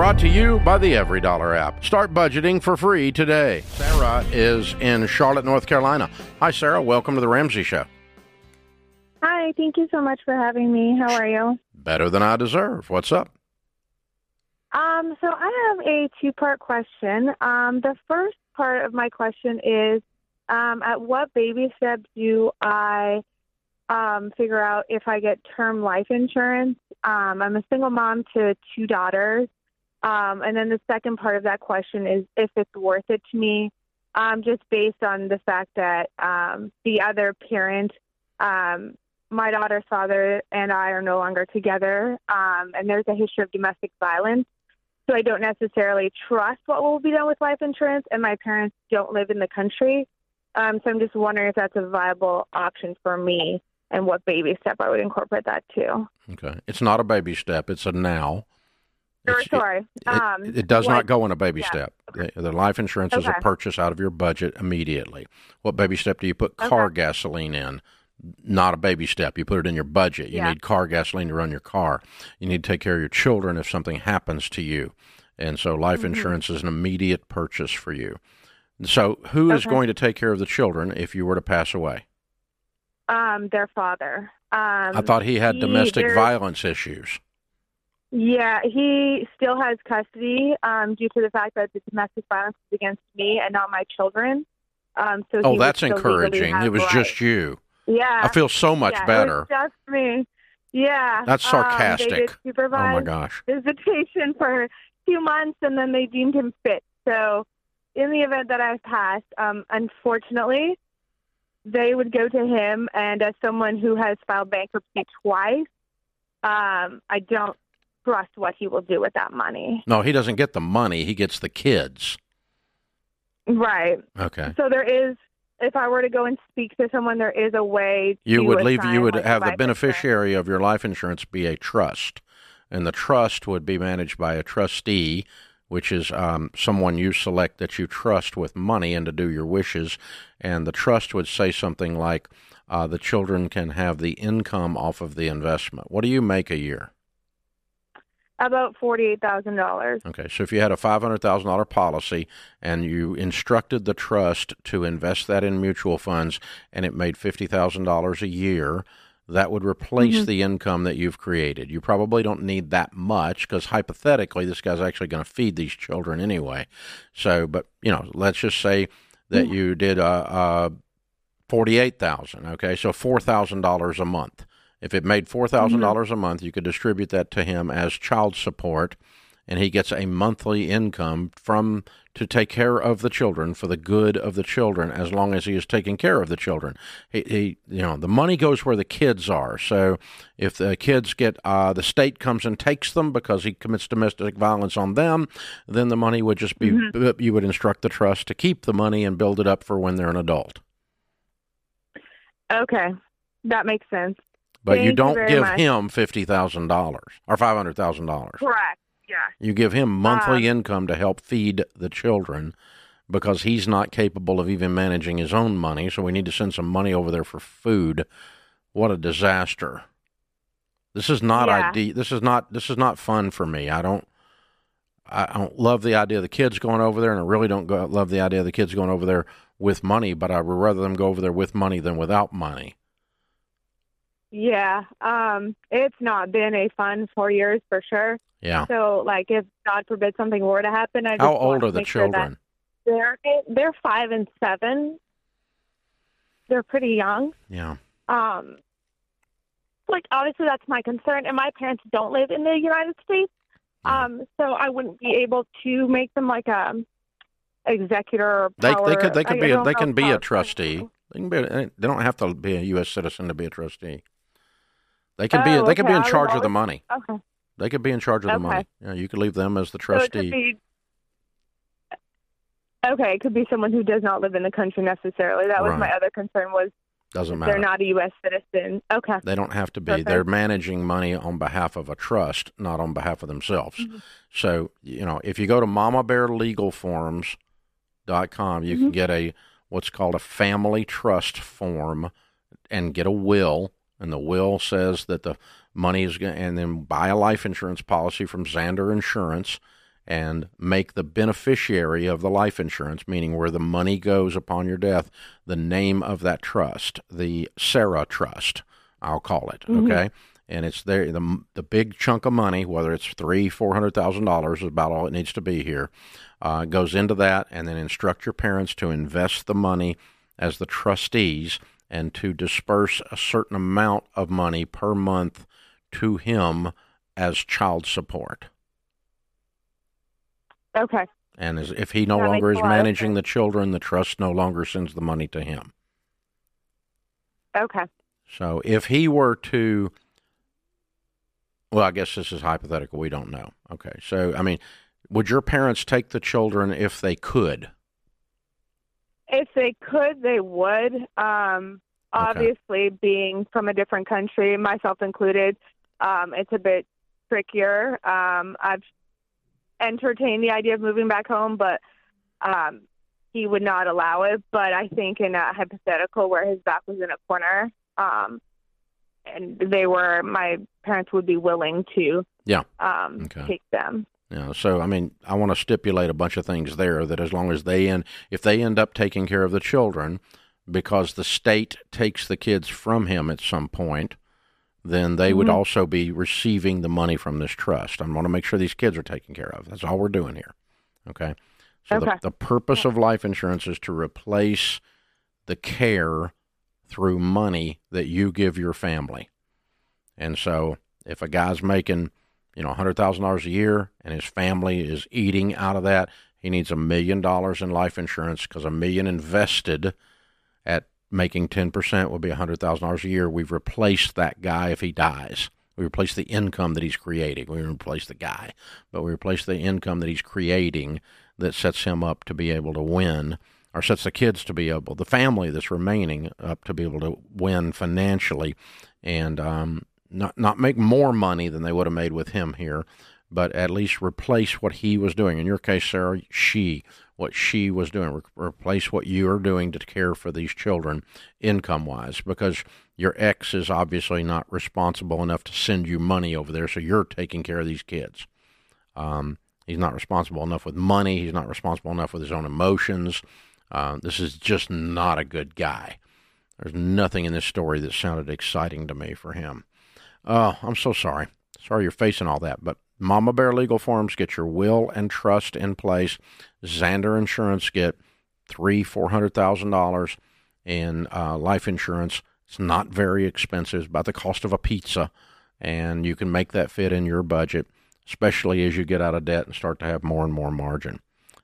Brought to you by the EveryDollar app. Start budgeting for free today. Sarah is in Charlotte, North Carolina. Hi, Sarah. Welcome to the Ramsey Show. Hi, thank you so much for having me. How are you? Better than I deserve. What's up? Um, so I have a two-part question. Um, the first part of my question is, um, at what baby step do I um, figure out if I get term life insurance? Um, I'm a single mom to two daughters. Um, and then the second part of that question is if it's worth it to me, um, just based on the fact that um, the other parent, um, my daughter's father and I are no longer together, um, and there's a history of domestic violence. So I don't necessarily trust what will be done with life insurance, and my parents don't live in the country. Um, so I'm just wondering if that's a viable option for me and what baby step I would incorporate that to. Okay. It's not a baby step, it's a now. It's- sorry. It, um, it does what- not go in a baby yeah, step. The, the life insurance is a purchase out of your budget immediately. What baby step do you put car Okay. gasoline in? Not a baby step. You put it in your budget. You Yeah. need car gasoline to run your car. You need to take care of your children if something happens to you. And so life Mm-hmm. insurance is an immediate purchase for you. So who is Okay. going to take care of the children if you were to pass away? Um, their father. Um, I thought he had he- domestic violence issues. Yeah, he still has custody um, due to the fact that the domestic violence is against me and not my children. Um, so Oh, that's encouraging. It was rights. just you. yeah. I feel so much yeah, better. just me. Yeah, That's Um, sarcastic. they did Oh my gosh. visitation for two months, and then they deemed him fit. So, in the event that I passed, um, unfortunately, they would go to him. And as someone who has filed bankruptcy twice, um, I don't trust what he will do with that money. No, he doesn't get the money. He gets the kids. Right. Okay. So there is, if I were to go and speak to someone, there is a way. You would leave. You would like, have the beneficiary of your life insurance be a trust, and the trust would be managed by a trustee, which is um, someone you select that you trust with money and to do your wishes. And the trust would say something like, uh, "The children can have the income off of the investment." What do you make a year? About forty-eight thousand dollars. Okay, so if you had a five hundred thousand dollar policy and you instructed the trust to invest that in mutual funds, and it made fifty thousand dollars a year, that would replace the income that you've created. You probably don't need that much because hypothetically, this guy's actually going to feed these children anyway. So, but you know, let's just say that you did uh, uh, forty-eight thousand. Okay, so four thousand dollars a month. If it made four dollars a month, you could distribute that to him as child support, and he gets a monthly income from to take care of the children for the good of the children, as long as he is taking care of the children. He, he you know, the money goes where the kids are. So if the kids get uh, the state comes and takes them because he commits domestic violence on them, then the money would just be you would instruct the trust to keep the money and build it up for when they're an adult. Okay, that makes sense. But you Thank you don't very give much. him fifty thousand dollars or five hundred thousand dollars. Correct. Yeah. You give him monthly Um, income to help feed the children because he's not capable of even managing his own money. So we need to send some money over there for food. What a disaster! This is not Yeah. ide- This is not. This is not fun for me. I don't. I I don't love the idea of the kids going over there, and I really don't go, love the idea of the kids going over there with money. But I would rather them go over there with money than without money. Yeah. Um, it's not been a fun four years for sure. Yeah. So, like, if God forbid something were to happen, I just How old are the make sure children? They're they're five and seven. They're pretty young. Yeah. Um, like obviously that's my concern, and my parents don't live in the United States. Um, so I wouldn't be able to make them like a executor or They power. they could they could I be a, they can be a trustee. They can be. They don't have to be a U.S. citizen to be a trustee. They can be. Oh, They can be in charge of the money. Okay. They could be in charge of the Okay. money. Yeah, you could leave them as the So trustee. be. Okay, it could be someone who does not live in the country necessarily. That was my other concern was Doesn't matter. they're not a U.S. citizen. Okay. They don't have to be. Perfect. They're managing money on behalf of a trust, not on behalf of themselves. Mm-hmm. So, you know, if you go to mamabearlegalforms.com, you Mm-hmm. can get a what's called a family trust form and get a will. And the will says that the money is going to, and then buy a life insurance policy from Zander Insurance. and make the beneficiary of the life insurance, meaning where the money goes upon your death, the name of that trust, the Sarah Trust, I'll call it. Mhm. Okay. And it's there the the big chunk of money, whether it's three, four hundred thousand dollars, is about all it needs to be here. Uh, goes into that, and then instruct your parents to invest the money as the trustees and to disperse a certain amount of money per month to him as child support. Okay. And as, if he no That longer is a lot of managing the children, the trust no longer sends the money to him. Okay. So if he were to, well, I guess this is hypothetical. We don't know. Okay. So, I mean, would your parents take the children if they could? If they could, they would. Um, obviously, being from a different country, myself included, um, it's a bit trickier. Um, I've entertained the idea of moving back home, but um, he would not allow it. But I think in a hypothetical where his back was in a corner, um, and they were, my parents would be willing to Yeah. um, Okay. take them. You know, so I mean, I want to stipulate a bunch of things there that as long as they end, if they end up taking care of the children, because the state takes the kids from him at some point, then they would Mhm. also be receiving the money from this trust. I want to make sure these kids are taken care of. That's all we're doing here. Okay. So Okay. the, the purpose of life insurance is to replace the care through money that you give your family. And so if a guy's making, you know, $100,000 a year and his family is eating out of that, he needs a million dollars in life insurance because a million invested at making 10% would be $100,000 a year. We've replaced that guy if he dies. We replace the income that he's creating. We replace the guy, but we replace the income that he's creating that sets him up to be able to win or sets the kids to be able, the family that's remaining up to be able to win financially and um, not not make more money than they would have made with him here, but at least replace what he was doing. In your case, Sarah, she what she was doing, Re- replace what you are doing to care for these children, income wise, because your ex is obviously not responsible enough to send you money over there, so you're taking care of these kids. Um, he's not responsible enough with money. He's not responsible enough with his own emotions. Uh, this is just not a good guy. There's nothing in this story that sounded exciting to me for him. Oh, I'm so sorry. Sorry you're facing all that. But Mama Bear Legal Forms get your will and trust in place. Zander Insurance get three, four hundred thousand dollars in uh, life insurance. It's not very expensive, about the cost of a pizza, and you can make that fit in your budget, especially as you get out of debt and start to have more and more margin.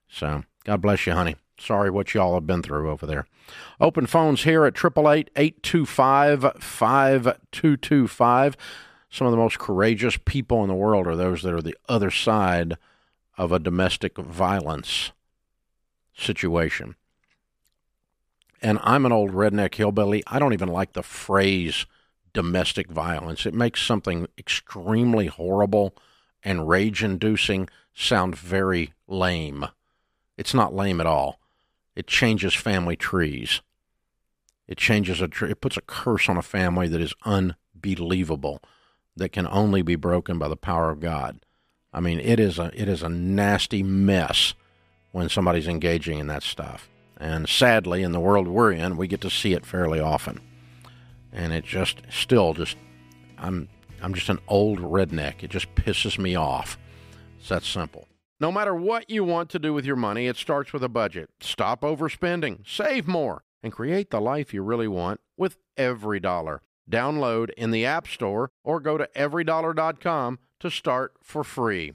So, God bless you, honey. Sorry what y'all have been through over there. Open phones here at 888 825 5225. Some of the most courageous people in the world are those that are the other side of a domestic violence situation. And I'm an old redneck hillbilly. I don't even like the phrase domestic violence. It makes something extremely horrible and rage inducing sound very lame. It's not lame at all. It changes family trees. It changes a tree. It puts a curse on a family that is unbelievable, that can only be broken by the power of God. I mean, it is a it is a nasty mess when somebody's engaging in that stuff. And sadly, in the world we're in, we get to see it fairly often. And it just still just I'm I'm just an old redneck. It just pisses me off. It's that simple. No matter what you want to do with your money, it starts with a budget. Stop overspending, save more, and create the life you really want with every dollar. Download in the App Store or go to everydollar.com to start for free.